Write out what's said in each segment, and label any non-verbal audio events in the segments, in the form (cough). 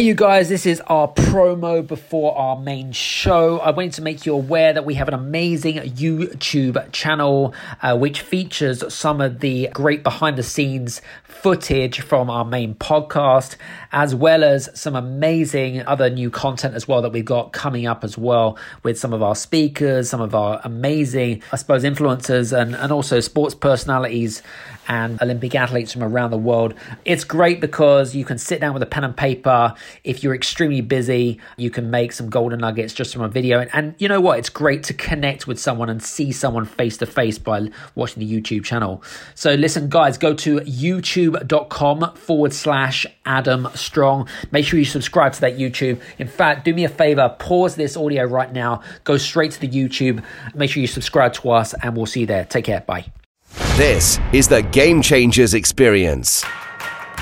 Hey, you guys, this is our promo before our main show. I wanted to make you aware that we have an amazing YouTube channel uh, which features some of the great behind the scenes footage from our main podcast, as well as some amazing other new content as well that we've got coming up as well with some of our speakers, some of our amazing, I suppose, influencers and, and also sports personalities and Olympic athletes from around the world. It's great because you can sit down with a pen and paper. If you're extremely busy, you can make some golden nuggets just from a video. And, and you know what? It's great to connect with someone and see someone face to face by watching the YouTube channel. So listen, guys, go to youtube.com forward slash Adam Strong. Make sure you subscribe to that YouTube. In fact, do me a favor, pause this audio right now, go straight to the YouTube. Make sure you subscribe to us, and we'll see you there. Take care. Bye. This is the Game Changers Experience.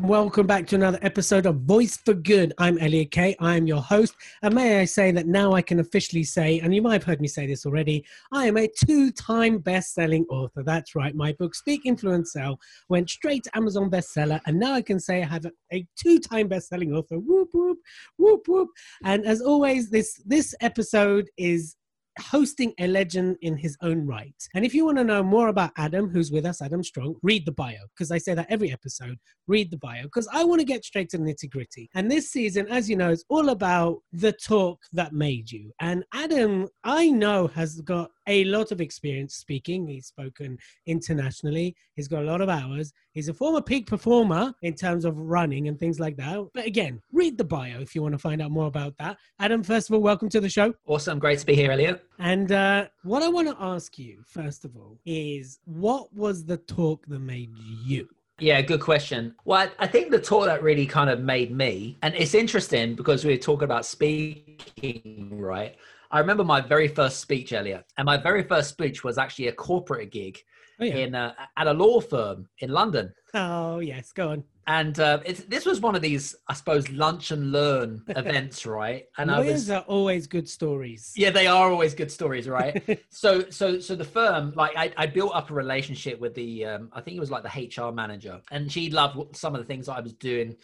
Welcome back to another episode of Voice for Good. I'm Elliot Kay. I am your host. And may I say that now I can officially say, and you might have heard me say this already, I am a two time best selling author. That's right. My book, Speak Influence Sell, went straight to Amazon bestseller. And now I can say I have a, a two time best selling author. Whoop, whoop, whoop, whoop. And as always, this, this episode is hosting a legend in his own right. And if you want to know more about Adam, who's with us, Adam Strong, read the bio because I say that every episode. Read the bio because I want to get straight to the nitty gritty. And this season, as you know, is all about the talk that made you. And Adam, I know, has got a lot of experience speaking. He's spoken internationally. He's got a lot of hours. He's a former peak performer in terms of running and things like that. But again, read the bio if you want to find out more about that. Adam, first of all, welcome to the show. Awesome. Great to be here, Elliot. And uh, what I want to ask you, first of all, is what was the talk that made you? Yeah, good question. Well, I think the talk that really kind of made me, and it's interesting because we are talking about speaking, right? I remember my very first speech, Elliot, and my very first speech was actually a corporate gig oh, yeah. in uh, at a law firm in London. Oh yes, go on. And uh, this was one of these, I suppose, lunch and learn (laughs) events, right? And Lawyers I was, are always good stories. Yeah, they are always good stories, right? (laughs) so, so, so the firm, like, I, I built up a relationship with the, um, I think it was like the HR manager, and she loved some of the things I was doing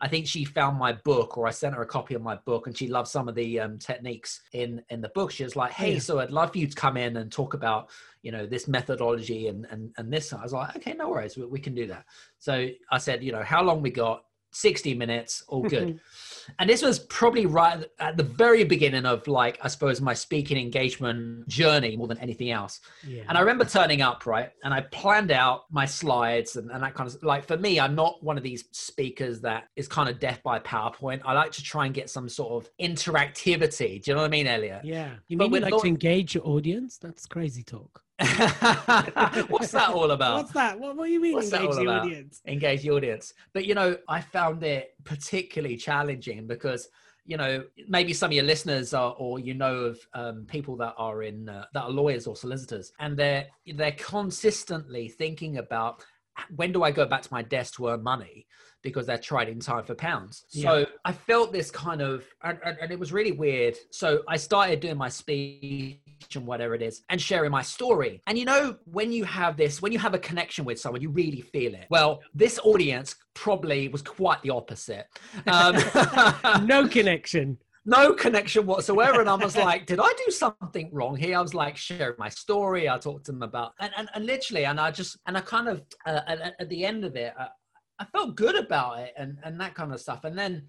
I think she found my book, or I sent her a copy of my book, and she loved some of the um, techniques in in the book. She was like, "Hey, yeah. so I'd love for you to come in and talk about, you know, this methodology and and and this." I was like, "Okay, no worries, we, we can do that." So I said, "You know, how long we got? 60 minutes, all good." (laughs) and this was probably right at the very beginning of like i suppose my speaking engagement journey more than anything else. Yeah. and i remember turning up right and i planned out my slides and, and that kind of like for me i'm not one of these speakers that is kind of deaf by powerpoint. I like to try and get some sort of interactivity. Do you know what i mean elliot? Yeah. You mean you like to engage your audience? That's crazy talk (laughs) What's that all about? What's that? What, what do you mean What's engage the about? audience? Engage the audience. But you know, I found it particularly challenging because you know maybe some of your listeners are or you know of um, people that are in uh, that are lawyers or solicitors and they're they're consistently thinking about when do I go back to my desk to earn money? Because they're trading time for pounds. So yeah. I felt this kind of, and, and, and, it was really weird. So I started doing my speech and whatever it is and sharing my story. And you know, when you have this, when you have a connection with someone, you really feel it. Well, this audience probably was quite the opposite. Um, (laughs) no connection no connection whatsoever. And I was like, did I do something wrong here? I was like sharing my story. I talked to them about, and, and, and literally, and I just, and I kind of, uh, at, at, the end of it, I, felt good about it and, and that kind of stuff. And then,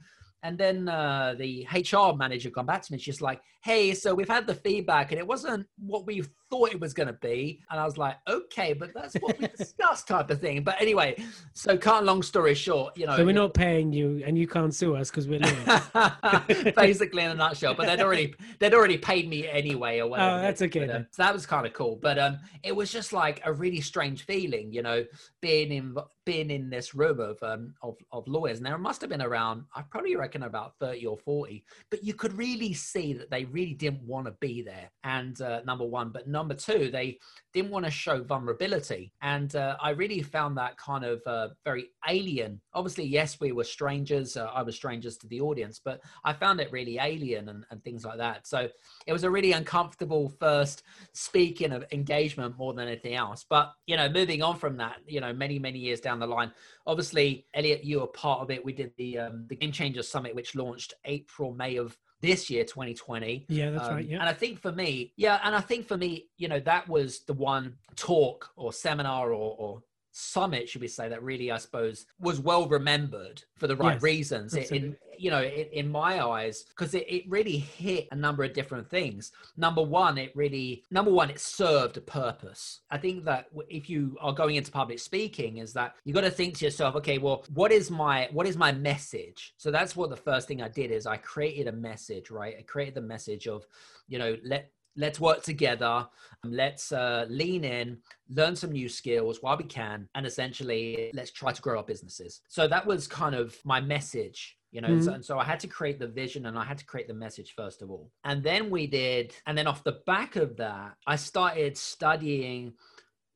and then uh, the HR manager come back to me. She's like, "Hey, so we've had the feedback, and it wasn't what we thought it was going to be. And I was like, okay, but that's what we discussed type of thing. But anyway, so cut long story short, you know. So we're not paying you and you can't sue us because we're (laughs) basically in a nutshell, but they'd already, they'd already paid me anyway or whatever. Oh, that's okay. But, um, so that was kind of cool. But um, it was just like a really strange feeling, you know, being in, being in this room of, um, of, of lawyers. And there must have been around, I probably reckon about 30 or 40, but you could really see that they really didn't want to be there. And uh, number one, but number two, they didn't want to show vulnerability. And uh, I really found that kind of uh, very alien. Obviously, yes, we were strangers. Uh, I was strangers to the audience, but I found it really alien and, and things like that. So it was a really uncomfortable first speaking of engagement more than anything else. But, you know, moving on from that, you know, many, many years down the line, obviously, Elliot, you were part of it. We did the, um, the Game Changer Summit, which launched April, May of this year 2020 yeah that's um, right yeah. and i think for me yeah and i think for me you know that was the one talk or seminar or, or summit should we say that really i suppose was well remembered for the right yes, reasons. It, in you know in, in my eyes because it, it really hit a number of different things. Number one it really number one it served a purpose. I think that if you are going into public speaking is that you got to think to yourself okay well what is my what is my message? So that's what the first thing i did is i created a message right? I created the message of you know let let's work together let's uh, lean in learn some new skills while we can and essentially let's try to grow our businesses so that was kind of my message you know mm-hmm. so, and so i had to create the vision and i had to create the message first of all and then we did and then off the back of that i started studying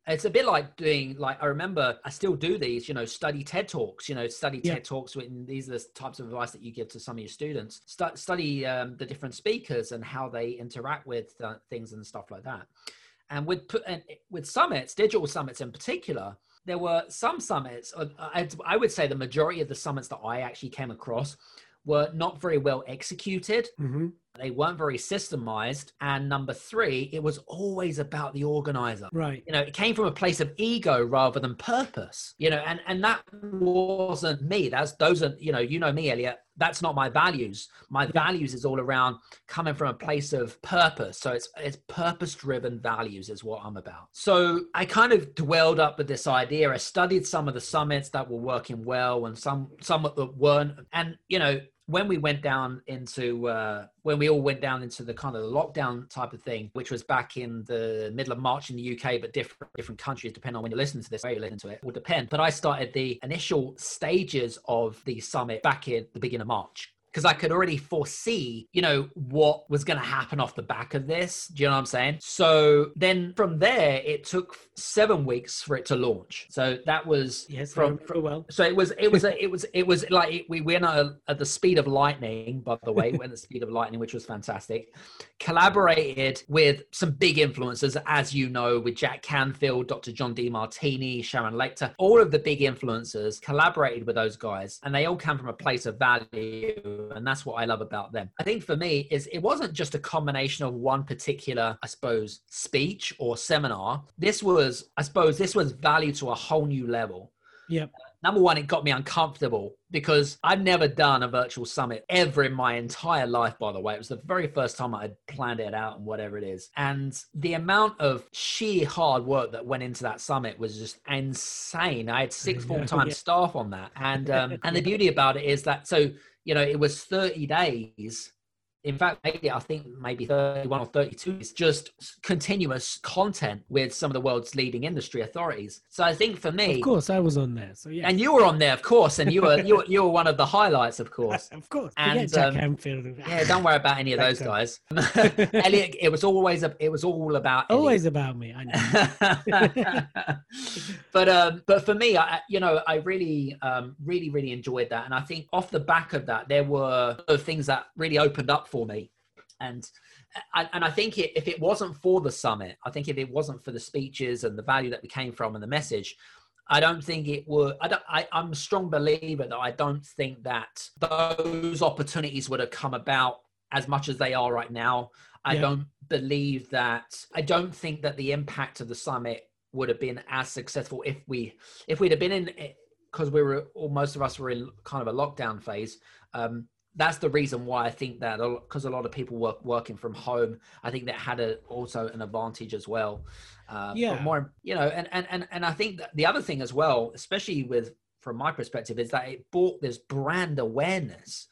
it's a bit like doing like i remember i still do these you know study ted talks you know study yeah. ted talks and these are the types of advice that you give to some of your students St- study um, the different speakers and how they interact with uh, things and stuff like that and with and with summits digital summits in particular there were some summits uh, I, I would say the majority of the summits that i actually came across were not very well executed mm-hmm. They weren't very systemized. And number three, it was always about the organizer. Right. You know, it came from a place of ego rather than purpose. You know, and and that wasn't me. That's those are, you know, you know me, Elliot. That's not my values. My values is all around coming from a place of purpose. So it's it's purpose driven values is what I'm about. So I kind of dwelled up with this idea. I studied some of the summits that were working well and some some that weren't. And you know, when we went down into uh, when we all went down into the kind of lockdown type of thing, which was back in the middle of March in the UK, but different different countries, depending on when you listen to this, where you listen to it, will depend. But I started the initial stages of the summit back in the beginning of March because I could already foresee, you know, what was going to happen off the back of this. Do you know what I'm saying? So then from there, it took seven weeks for it to launch. So that was yes, from, from well. So it was it was a, it was it was like it, we went at, at the speed of lightning. By the way, went at the speed of lightning, which was fantastic. Collaborated with some big influencers, as you know, with Jack Canfield, Dr. John Demartini, Sharon Lechter, all of the big influencers collaborated with those guys, and they all come from a place of value and that's what I love about them. I think for me is it wasn't just a combination of one particular, I suppose, speech or seminar. This was, I suppose, this was value to a whole new level. Yep. Number one, it got me uncomfortable because I've never done a virtual summit ever in my entire life, by the way. It was the very first time I had planned it out and whatever it is. And the amount of sheer hard work that went into that summit was just insane. I had six (laughs) full time yeah. staff on that. And um, (laughs) and the beauty about it is that so you know, it was 30 days. In fact, maybe I think maybe 31 or 32 is just continuous content with some of the world's leading industry authorities. So I think for me, of course, I was on there. So yeah, and you were on there, of course, and you were you were, you were one of the highlights, of course. (laughs) of course, and Jack um, yeah, don't worry about any of (laughs) those guys. (laughs) Elliot, it was always a, it was all about Elliot. always about me. I know. but um, but for me, I you know I really um really really enjoyed that, and I think off the back of that, there were things that really opened up for me. And and I think it, if it wasn't for the summit, I think if it wasn't for the speeches and the value that we came from and the message, I don't think it would. I don't. I, I'm a strong believer that I don't think that those opportunities would have come about as much as they are right now. I yeah. don't believe that. I don't think that the impact of the summit would have been as successful if we if we'd have been in because we were or most of us were in kind of a lockdown phase. Um, that's the reason why I think that because a lot of people work working from home, I think that had a, also an advantage as well. Uh, Yeah. more, you know, and, and and and I think that the other thing as well, especially with from my perspective, is that it brought this brand awareness.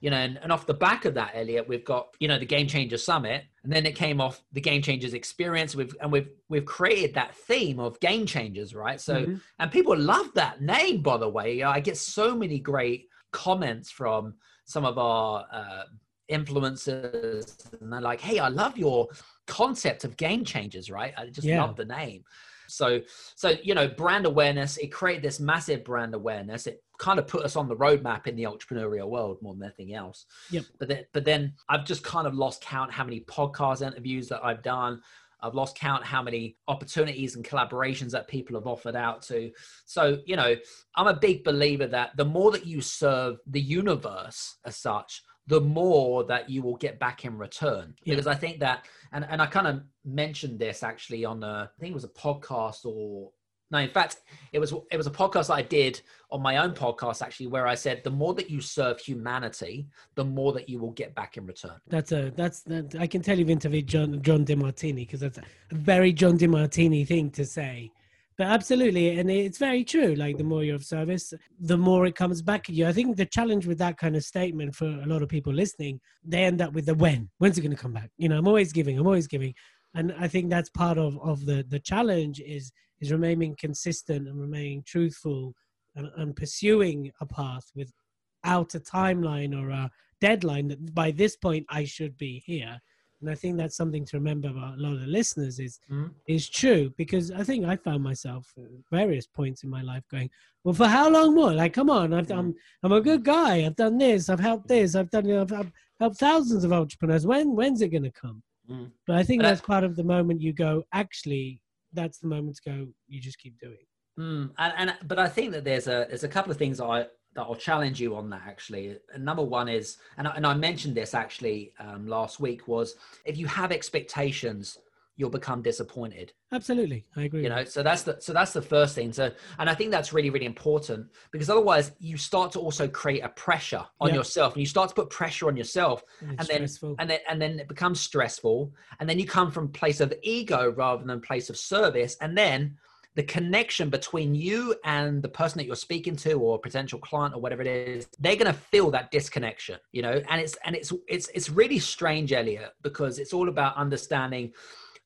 You know, and, and off the back of that, Elliot, we've got you know the Game Changer Summit, and then it came off the Game Changers Experience. We've and we've we've created that theme of Game Changers, right? So Mhm. and people love that name, by the way. I get so many great comments from some of our uh, influencers, and they're like, "Hey, I love your concept of game changers, right? I just Yeah. love the name." So, so you know, brand awareness. It created this massive brand awareness. It kind of put us on the roadmap in the entrepreneurial world more than anything else. Yep. But then, but then I've just kind of lost count how many podcast interviews that I've done. I've lost count how many opportunities and collaborations that people have offered out to. So, you know, I'm a big believer that the more that you serve the universe as such, the more that you will get back in return. Yeah. Because I think that, and, and I kind of mentioned this actually on a, I think it was a podcast or no, in fact, it was it was a podcast I did on my own podcast actually, where I said the more that you serve humanity, the more that you will get back in return. That's a that's that, I can tell you've interviewed John John Demartini because that's a very John Demartini thing to say. But absolutely, and it's very true. Like the more you're of service, the more it comes back at you. I think the challenge with that kind of statement for a lot of people listening, they end up with the when. When's it going to come back? You know, I'm always giving. I'm always giving, and I think that's part of of the the challenge is is remaining consistent and remaining truthful and, and pursuing a path without a timeline or a deadline that by this point I should be here. And I think that's something to remember about a lot of the listeners is Mhm. is true because I think I found myself at various points in my life going, well, for how long more? Like, come on, I've, I'm I'm a good guy. I've done this. I've helped this. I've done. I've, I've helped thousands of entrepreneurs. When when's it going to come? Mm. But I think But I- that's part of the moment you go. Actually, that's the moment to go. You just keep doing. Mm, and, and but I think that there's a there's a couple of things that I that I'll challenge you on that actually. And number one is, and I, and I mentioned this actually um, last week was if you have expectations, you'll become disappointed. Absolutely, I agree. You know, so that's the so that's the first thing. So, and I think that's really really important because otherwise you start to also create a pressure on Yeah. yourself, and you start to put pressure on yourself. And and then stressful. and then and then it becomes stressful and then you come from place of ego rather than place of service and then the connection between you and the person that you're speaking to or potential client or whatever it is they're going to feel that disconnection you know and it's and it's it's it's really strange elliot because it's all about understanding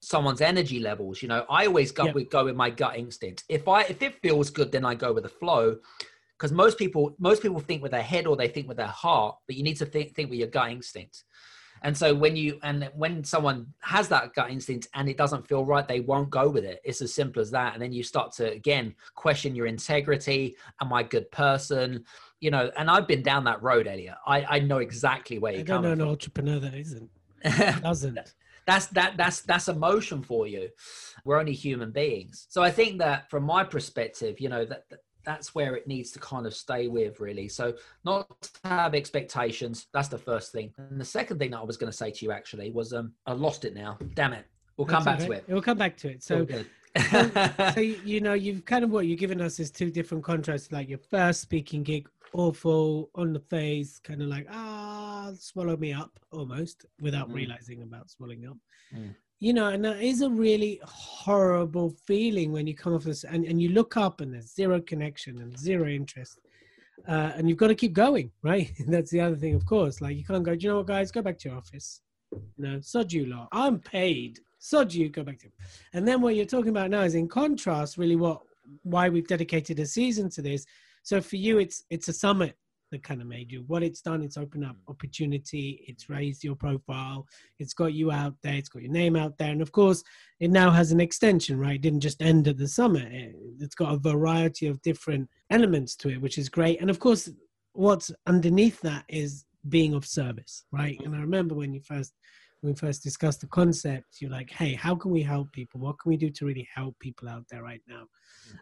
someone's energy levels you know? I always go Yeah. with go with my gut instinct. If i if it feels good then i go with the flow. Because most people most people think with their head or they think with their heart but you need to think think with your gut instinct. And so when you and when someone has that gut instinct and it doesn't feel right they won't go with it. It's as simple as that. And then you start to again question your integrity. Am i a good person? You know and i've been down that road elliot. I i know exactly where you're don't know coming an entrepreneur that isn't. (laughs) Doesn't. That's that that's that's emotion for you. We're only human beings. So i think that from my perspective you know that that- that's where it needs to kind of stay with really. So not to have expectations that's the first thing. And the second thing that i was going to say to you actually was um i lost it now. Damn it. We'll come That's back to it. We'll come back to it. so (laughs) So you know you've kind of what you've given us is two different contrasts like your first speaking gig awful on the face kind of like ah swallow me up almost without Mm. realizing about swallowing up. Mm. you know and that is a really horrible feeling when you come off this and, and you look up and there's zero connection and zero interest uh, and you've got to keep going (laughs) right? That's the other thing of course. Like you can't go do you know what guys? Go back to your office. No sod you lot. I'm paid. Sod you. Go back to and then what you're talking about now is in contrast, really what why we've dedicated a season to this. So for you, it's it's a summit that kind of made you. What it's done, it's opened up mm. opportunity. It's raised your profile. It's got you out there. It's got your name out there, and of course, it now has an extension. Right? It didn't just end at the summit. It, it's got a variety of different elements to it, which is great. And of course, what's underneath that is being of service, right? Mm. And I remember when you first when we first discussed the concept, you're like, hey, how can we help people? What can we do to really help people out there right now?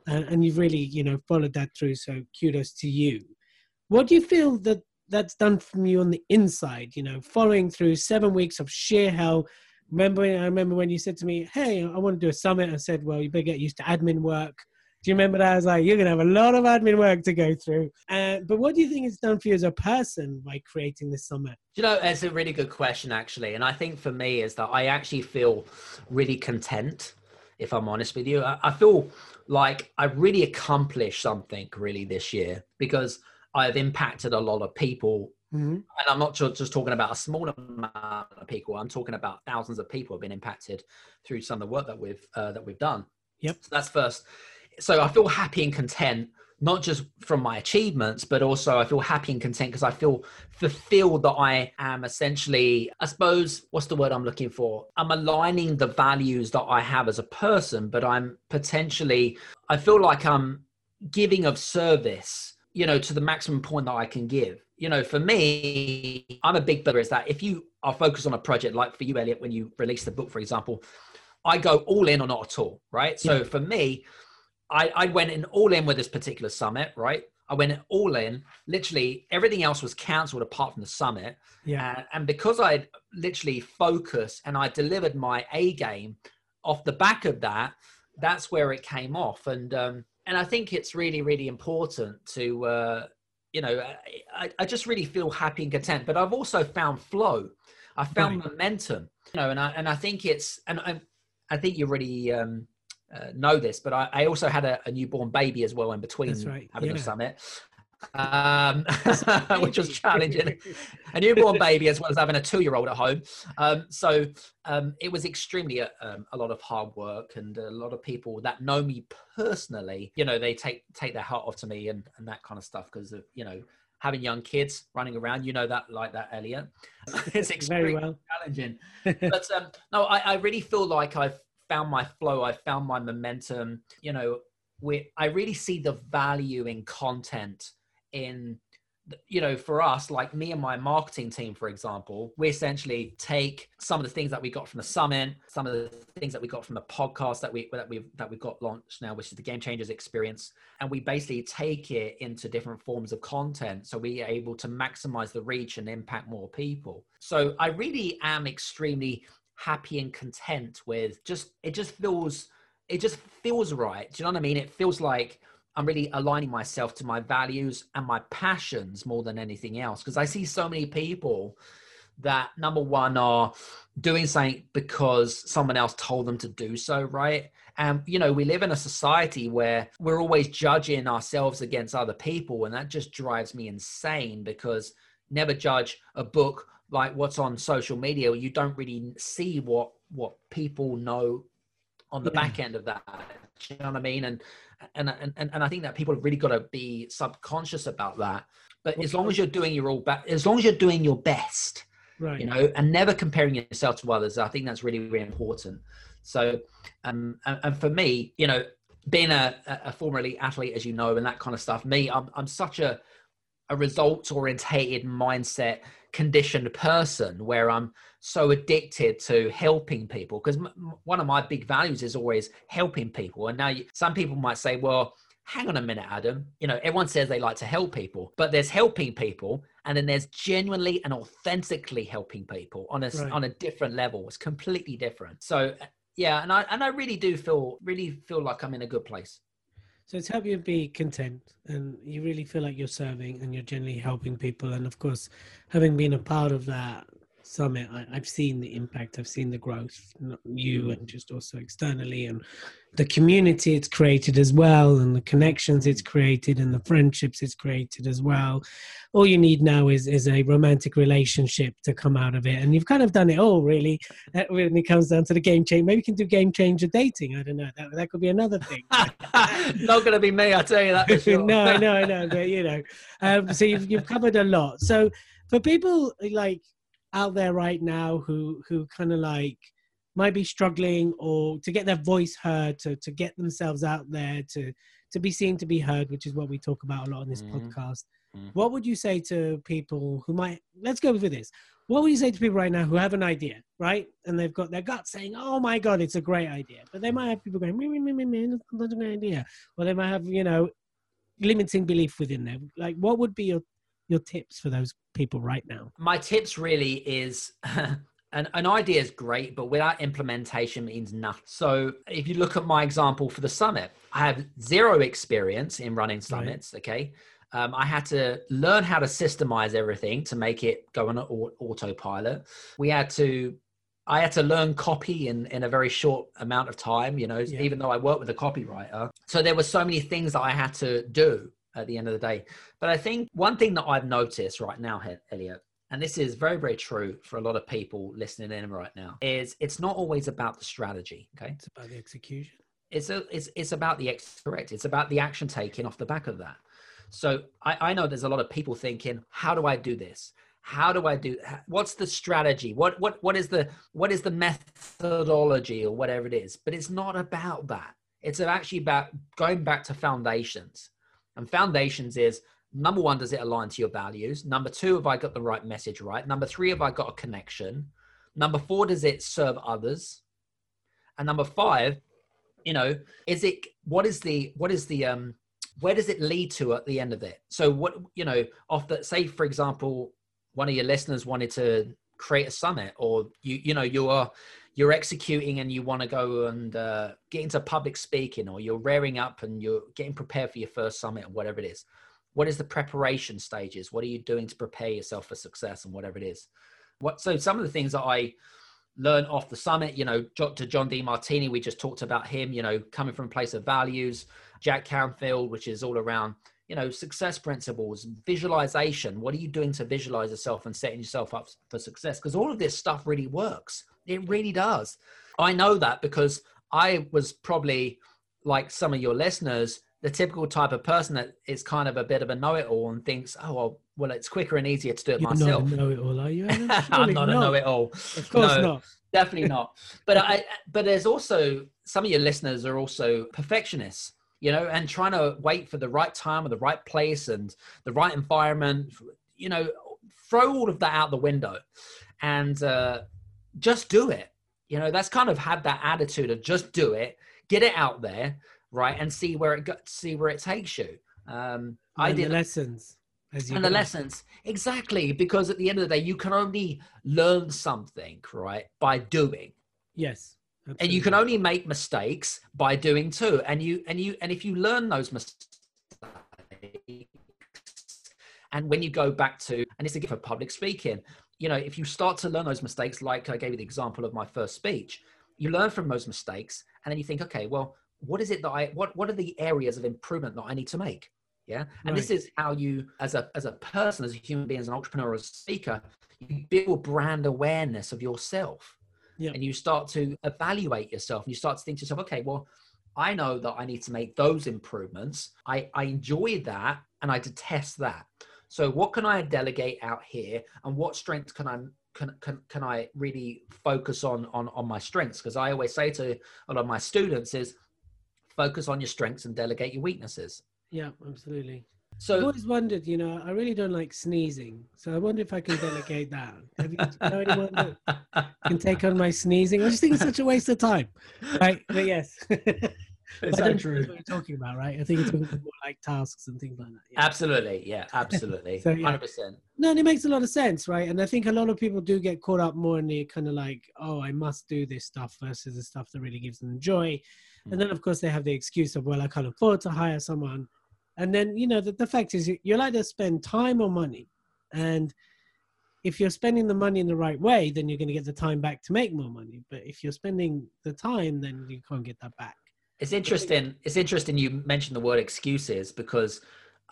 Mm. And, and you've really, you know, followed that through. So kudos to you. What do you feel that that's done from you on the inside? You know, following through seven weeks of sheer hell. Remember, I remember when you said to me, "Hey, I want to do a summit." I said, "Well, you better get used to admin work." Do you remember that? I was like, you're to have a lot of admin work to go through. Uh, but what do you think it's done for you as a person by creating this summit? You know, it's a really good question, actually. And I think for me is that I actually feel really content, if I'm honest with you. I, I feel like I've really accomplished something really this year because I've impacted a lot of people Mm-hmm. And I'm not just talking about a small amount of people. I'm talking about thousands of people have been impacted through some of the work that we've uh, that we've done. Yep. So that's first. So I feel happy and content, not just from my achievements, but also I feel happy and content because I feel fulfilled that I am essentially, I suppose, what's the word I'm looking for? I'm aligning the values that I have as a person, but I'm potentially, I feel like I'm giving of service, you know, to the maximum point that I can give you know, for me, I'm a big believer is that if you are focused on a project, like for you, Elliot, when you release the book, for example, I go all in or not at all, right? So yeah. for me, I, I went in all in with this particular summit, right? I went all in. Literally, everything else was cancelled apart from the summit. Yeah. Uh, and because I literally focused and I delivered my A game off the back of that, that's where it came off. And um, and I think it's really, really important to uh, you know, I, I just really feel happy and content. But I've also found flow. I found right. momentum. You know, and I and I think it's and I, I think you already um, uh, know this, but I, I also had a, a, newborn baby as well in between right. having yeah. the summit um, (laughs) which was challenging. a newborn baby as well as having a two-year-old at home. Um, so um, it was extremely uh, um, a lot of hard work, and a lot of people that know me personally, you know, they take take their heart off to me and, and that kind of stuff because of you know having young kids running around. You know that like that, Elliot. (laughs) it's (laughs) extremely well. challenging. but um, no, I, I really feel like I've found my flow. I found my momentum. You know, we I really see the value in content in you know for us like me and my marketing team for example we essentially take some of the things that we got from the summit some of the things that we got from the podcast that we that we've that we've got launched now which is the game changers experience and we basically take it into different forms of content. So we are able to maximize the reach and impact more people. So i really am extremely happy and content with just it just feels it just feels right. Do you know what i mean? It feels like I'm really aligning myself to my values and my passions more than anything else. Because I see so many people that number one are doing something because someone else told them to do so, right? And you know, we live in a society where we're always judging ourselves against other people, and that just drives me insane because never judge a book like what's on social media. You don't really see what what people know on the yeah. back end of that. You know what I mean? And and and and I think that people have really got to be subconscious about that. But as long as you're doing your all back, as long as you're doing your best, right? You know, and never comparing yourself to others, I think that's really really important. So, um, and, and for me, you know, being a, a former elite athlete, as you know, and that kind of stuff, me, I'm I'm such a a results orientated mindset conditioned person where I'm so addicted to helping people because m- one of my big values is always helping people. And now you, some people might say, well, hang on a minute, Adam. You know, everyone says they like to help people, but there's helping people and then there's genuinely and authentically helping people on a, right. on a different level. It's completely different. So uh, yeah, and I, and I really do feel, really feel like I'm in a good place. So it's helped you be content and you really feel like you're serving and you're generally helping people. And of course, having been a part of that summit, I, have seen the impact, I've seen the growth, you and just also externally, and the community it's created as well, and the connections it's created, and the friendships it's created as well. All you need now is is a romantic relationship to come out of it, and you've kind of done it all really. When it comes down to the game change, maybe you can do game changer dating. I don't know. That that could be another thing. (laughs) Not going to be me, I tell you that. (laughs) Sure. no, no, no. But you know, um, so you've you've covered a lot. So for people like out there right now who who kind of like might be struggling or to get their voice heard to to get themselves out there to to be seen to be heard which is what we talk about a lot on this mm-hmm. podcast. Mm-hmm. what would you say to people who might let's go with this. What would you say to people right now who have an idea right? And they've got their gut saying oh my god it's a great idea. But they might have people going me me me me me that's a great idea. Or they might have you know limiting belief within them. Like what would be your your tips for those people right now? My tips really is (laughs) an, an idea is great, but without implementation means nothing. So if you look at my example for the summit, I have zero experience in running summits. Right. Okay. Um, I had to learn how to systemize everything to make it go on autopilot. We had to, I had to learn copy in, in a very short amount of time, you know, yeah. even though I worked with a copywriter. So there were so many things that I had to do at the end of the day. But I think one thing that I've noticed right now, Elliot, and this is very very true for a lot of people listening in right now is it's not always about the strategy okay? It's about the execution. It's a, it's it's about the ex correct it's about the action taken off the back of that. So I, I know there's a lot of people thinking how do i do this? How do i do what's the strategy? What what what is the what is the methodology or whatever it is? But it's not about that. It's actually about going back to foundations and foundations is number one, does it align to your values? Number two, have I got the right message right? Number three, have I got a connection? Number four, does it serve others? And number five, you know, is it what is the what is the um where does it lead to at the end of it? So what you know, off the say for example, one of your listeners wanted to create a summit or you you know you are you're executing and you want to go and uh, get into public speaking or you're rearing up and you're getting prepared for your first summit or whatever it is what is the preparation stages? What are you doing to prepare yourself for success and whatever it is? What so some of the things that i learned off the summit you know dr john Demartini, we just talked about him you know coming from a place of values jack canfield which is all around you know success principles visualization. What are you doing to visualize yourself and setting yourself up for success? Because all of this stuff really works it really does i know that because i was probably like some of your listeners the typical type of person that is kind of a bit of a know-it-all and thinks, "Oh well, well, it's quicker and easier to do it You're myself." Not a know-it-all, are you? (laughs) I'm not, not, a know-it-all. Of course no, not. definitely (laughs) not. But I, but there's also some of your listeners are also perfectionists, you know, and trying to wait for the right time or the right place and the right environment. You know, throw all of that out the window, and uh, just do it. You know, that's kind of had that attitude of just do it, get it out there right and see where it got see where it takes you. Um i did lessons and the lessons. Exactly because at the end of the day you can only learn something right by doing. Yes absolutely. and you can only make mistakes by doing too. And you and you and if you learn those mistakes and when you go back to and it's a gift for public speaking you know if you start to learn those mistakes like i gave you the example of my first speech you learn from those mistakes and then you think okay well what is it that I what what are the areas of improvement that I need to make? Yeah. And right. this is how you as a as a person, as a human being, as an entrepreneur, as a speaker, you build brand awareness of yourself. Yeah. And you start to evaluate yourself and you start to think to yourself, okay, well, I know that I need to make those improvements. I, I enjoy that and I detest that. So what can I delegate out here and what strengths can I can, can, can I really focus on on on my strengths? Because I always say to a lot of my students is focus on your strengths and delegate your weaknesses. Yeah, absolutely. So I've always wondered, you know, I really don't like sneezing, so I wonder if I can delegate that. Have you know anyone that can take on my sneezing? I just think it's such a waste of time, right? But yes. (laughs) It's so true. What you're talking about, right? I think it's more like tasks and things like that. Yeah. Absolutely, yeah, (laughs) absolutely, so, hundred percent. No, and it makes a lot of sense, right? And I think a lot of people do get caught up more in the kind of like, oh, I must do this stuff versus the stuff that really gives them joy. Mm. And then, of course, they have the excuse of, well, I can't afford to hire someone. And then, you know, the, the fact is, you'll either spend time or money, and if you're spending the money in the right way, then you're going to get the time back to make more money. But if you're spending the time, then you can't get that back. It's interesting. It's interesting you mentioned the word excuses because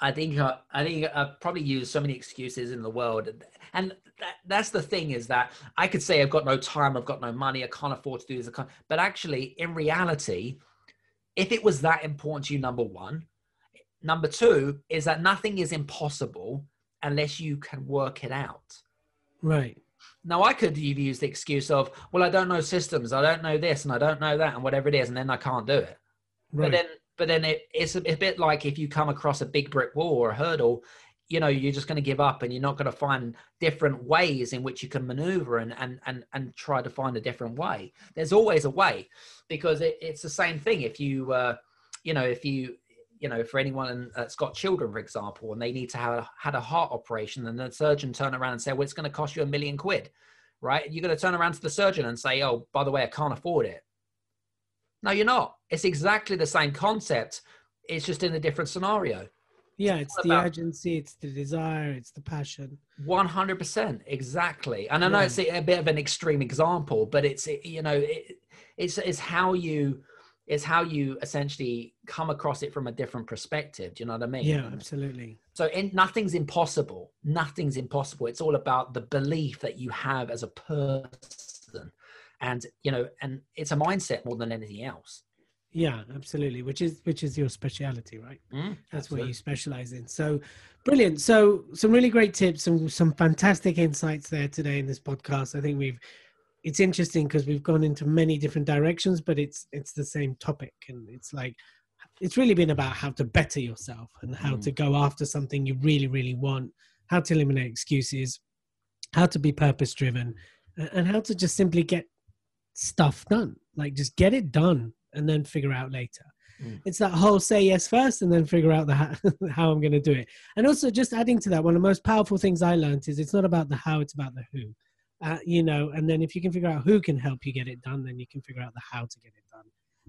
I think uh, I think I've probably used so many excuses in the world, and that, that's the thing is that I could say I've got no time, I've got no money, I can't afford to do this. But actually, in reality, if it was that important to you, number one, number two is that nothing is impossible unless you can work it out. Right. Now I could use the excuse of, well, I don't know systems, I don't know this, and I don't know that, and whatever it is, and then I can't do it. Right. But then, but then it, it's a, a bit like if you come across a big brick wall or a hurdle, you know, you're just going to give up, and you're not going to find different ways in which you can maneuver and and and and try to find a different way. There's always a way, because it, it's the same thing. If you, uh, you know, if you you know, for anyone uh, that's got children, for example, and they need to have had a heart operation, and the surgeon turn around and say, "Well, it's going to cost you a million quid," right? You're going to turn around to the surgeon and say, oh, by the way, I can't afford it. No, you're not. It's exactly the same concept. It's just in a different scenario. Yeah, it's, the about, urgency, it's the desire, it's the passion. 100%, exactly. And I know yeah. it's a, a, bit of an extreme example, but it's, you know, it, it's, it's how you, it's how you essentially come across it from a different perspective. Do you know what I mean? Yeah, absolutely. So in, nothing's impossible. Nothing's impossible. It's all about the belief that you have as a person. And, you know, and it's a mindset more than anything else. Yeah, absolutely. Which is which is your speciality, right? Mm, That's what you specialize in. So brilliant. So some really great tips and some fantastic insights there today in this podcast. I think we've it's interesting because we've gone into many different directions, but it's it's the same topic, and it's like it's really been about how to better yourself and how mm. to go after something you really really want, how to eliminate excuses, how to be purpose driven, and how to just simply get stuff done. Like just get it done and then figure out later. Mm. It's that whole say yes first and then figure out the how, (laughs) how I'm going to do it. And also, just adding to that, one of the most powerful things I learned is it's not about the how, it's about the who uh, you know, and then if you can figure out who can help you get it done, then you can figure out the how to get it done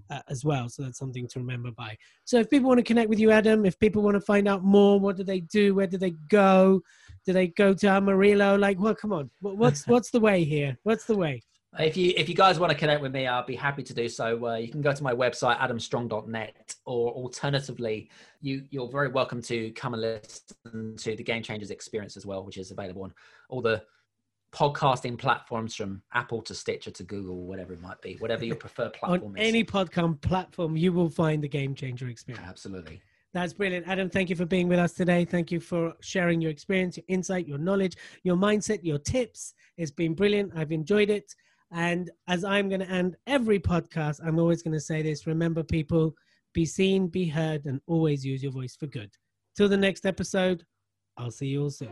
uh, as well. So that's something to remember by. So if people want to connect with you, Adam, if people want to find out more, what do they do? Where do they go? Do they go to Amarillo? Like, well, come on, what's (laughs) what's the way here? What's the way? If you if you guys want to connect with me, I'll be happy to do so. Uh, you can go to my website adamstrong.net, or alternatively, you you're very welcome to come and listen to the Game Changers Experience as well, which is available on all the podcasting platforms from Apple to Stitcher to Google, whatever it might be, whatever your preferred (laughs) platform On is. any podcast platform, you will find the game changer experience. Absolutely. That's brilliant. Adam, thank you for being with us today. Thank you for sharing your experience, your insight, your knowledge, your mindset, your tips. It's been brilliant. I've enjoyed it. And as I'm going to end every podcast, I'm always going to say this remember, people, be seen, be heard, and always use your voice for good. Till the next episode, I'll see you all soon.